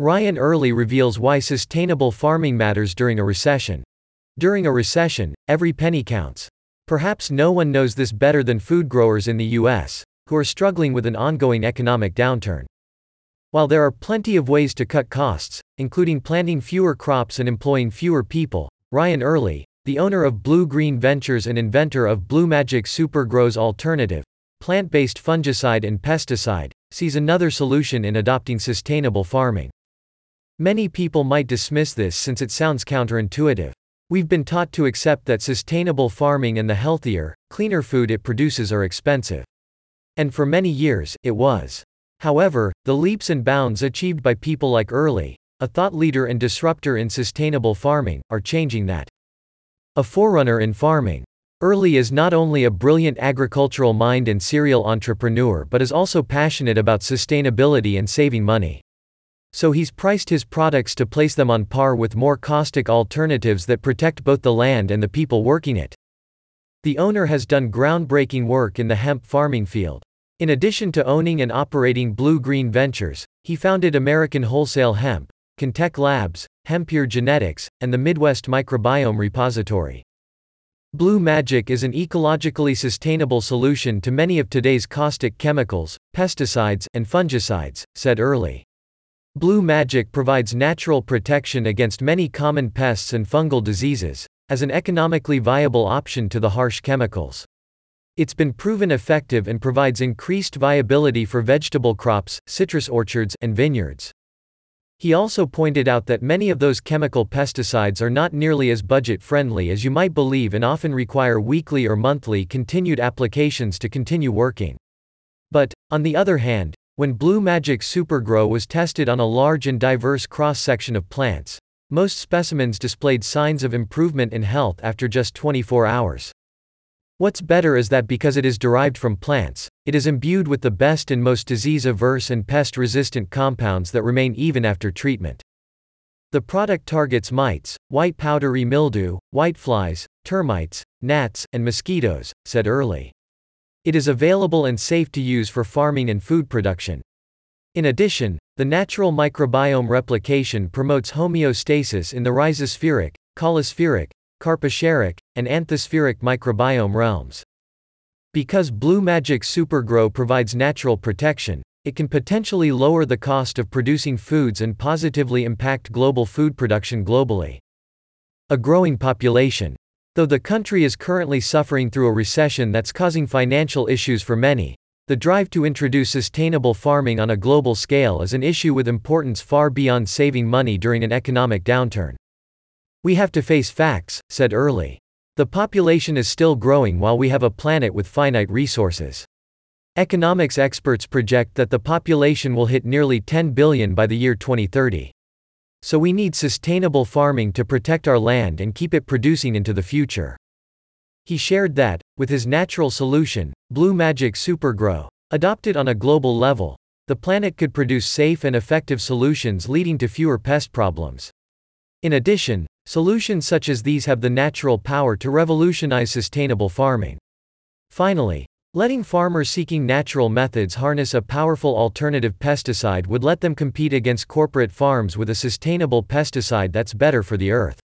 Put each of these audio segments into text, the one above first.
Ryan Early reveals why sustainable farming matters during a recession. During a recession, every penny counts. Perhaps no one knows this better than food growers in the US, who are struggling with an ongoing economic downturn. While there are plenty of ways to cut costs, including planting fewer crops and employing fewer people, Ryan Early, the owner of Blue Green Ventures and inventor of Blue Magic Supergrow's Alternative, plant-based fungicide and pesticide, sees another solution in adopting sustainable farming. Many people might dismiss this since it sounds counterintuitive. We've been taught to accept that sustainable farming and the healthier, cleaner food it produces are expensive. And for many years, it was. However, the leaps and bounds achieved by people like Early, a thought leader and disruptor in sustainable farming, are changing that. A forerunner in farming. Early is not only a brilliant agricultural mind and serial entrepreneur but is also passionate about sustainability and saving money. So he's priced his products to place them on par with more caustic alternatives that protect both the land and the people working it. The owner has done groundbreaking work in the hemp farming field. In addition to owning and operating Blue Green Ventures, he founded American Wholesale Hemp, Contech Labs, Hempier Genetics, and the Midwest Microbiome Repository. Blue Magic is an ecologically sustainable solution to many of today's caustic chemicals, pesticides, and fungicides, said Early. Blue Magic provides natural protection against many common pests and fungal diseases, as an economically viable option to the harsh chemicals. It's been proven effective and provides increased viability for vegetable crops, citrus orchards, and vineyards. He also pointed out that many of those chemical pesticides are not nearly as budget friendly as you might believe and often require weekly or monthly continued applications to continue working. But, on the other hand, when Blue Magic Supergrow was tested on a large and diverse cross section of plants, most specimens displayed signs of improvement in health after just 24 hours. What's better is that because it is derived from plants, it is imbued with the best and most disease averse and pest resistant compounds that remain even after treatment. The product targets mites, white powdery mildew, whiteflies, termites, gnats, and mosquitoes, said Early. It is available and safe to use for farming and food production. In addition, the natural microbiome replication promotes homeostasis in the rhizospheric, caulospheric, carpospheric, and anthospheric microbiome realms. Because Blue Magic Supergrow provides natural protection, it can potentially lower the cost of producing foods and positively impact global food production globally. A growing population. Though the country is currently suffering through a recession that's causing financial issues for many, the drive to introduce sustainable farming on a global scale is an issue with importance far beyond saving money during an economic downturn. We have to face facts, said Early. The population is still growing while we have a planet with finite resources. Economics experts project that the population will hit nearly 10 billion by the year 2030. So we need sustainable farming to protect our land and keep it producing into the future. He shared that, with his natural solution, Blue Magic Supergrow, adopted on a global level, the planet could produce safe and effective solutions leading to fewer pest problems. In addition, Solutions such as these have the natural power to revolutionize sustainable farming. Finally, letting farmers seeking natural methods harness a powerful alternative pesticide would let them compete against corporate farms with a sustainable pesticide that's better for the earth.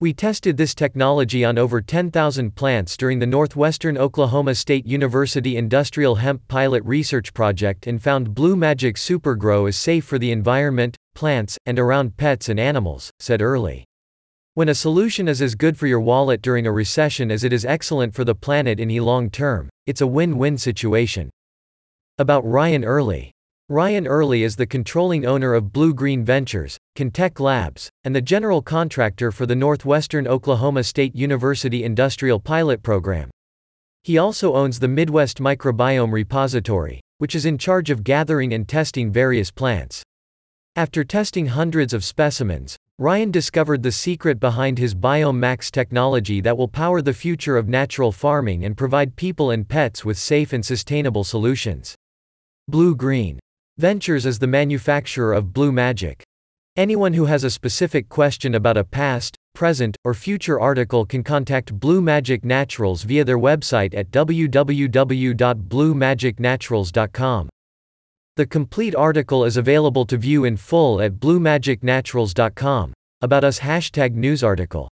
We tested this technology on over 10,000 plants during the Northwestern Oklahoma State University Industrial Hemp Pilot Research Project and found Blue Magic Supergrow is safe for the environment, plants, and around pets and animals, said Early. When a solution is as good for your wallet during a recession as it is excellent for the planet in the long term, it's a win-win situation. About Ryan Early. Ryan Early is the controlling owner of Blue Green Ventures, Contech Labs, and the general contractor for the Northwestern Oklahoma State University Industrial Pilot Program. He also owns the Midwest Microbiome Repository, which is in charge of gathering and testing various plants. After testing hundreds of specimens, Ryan discovered the secret behind his Biome Max technology that will power the future of natural farming and provide people and pets with safe and sustainable solutions. Blue Green Ventures is the manufacturer of Blue Magic. Anyone who has a specific question about a past, present, or future article can contact Blue Magic Naturals via their website at www.bluemagicnaturals.com. The complete article is available to view in full at bluemagicnaturals.com. About us hashtag news article.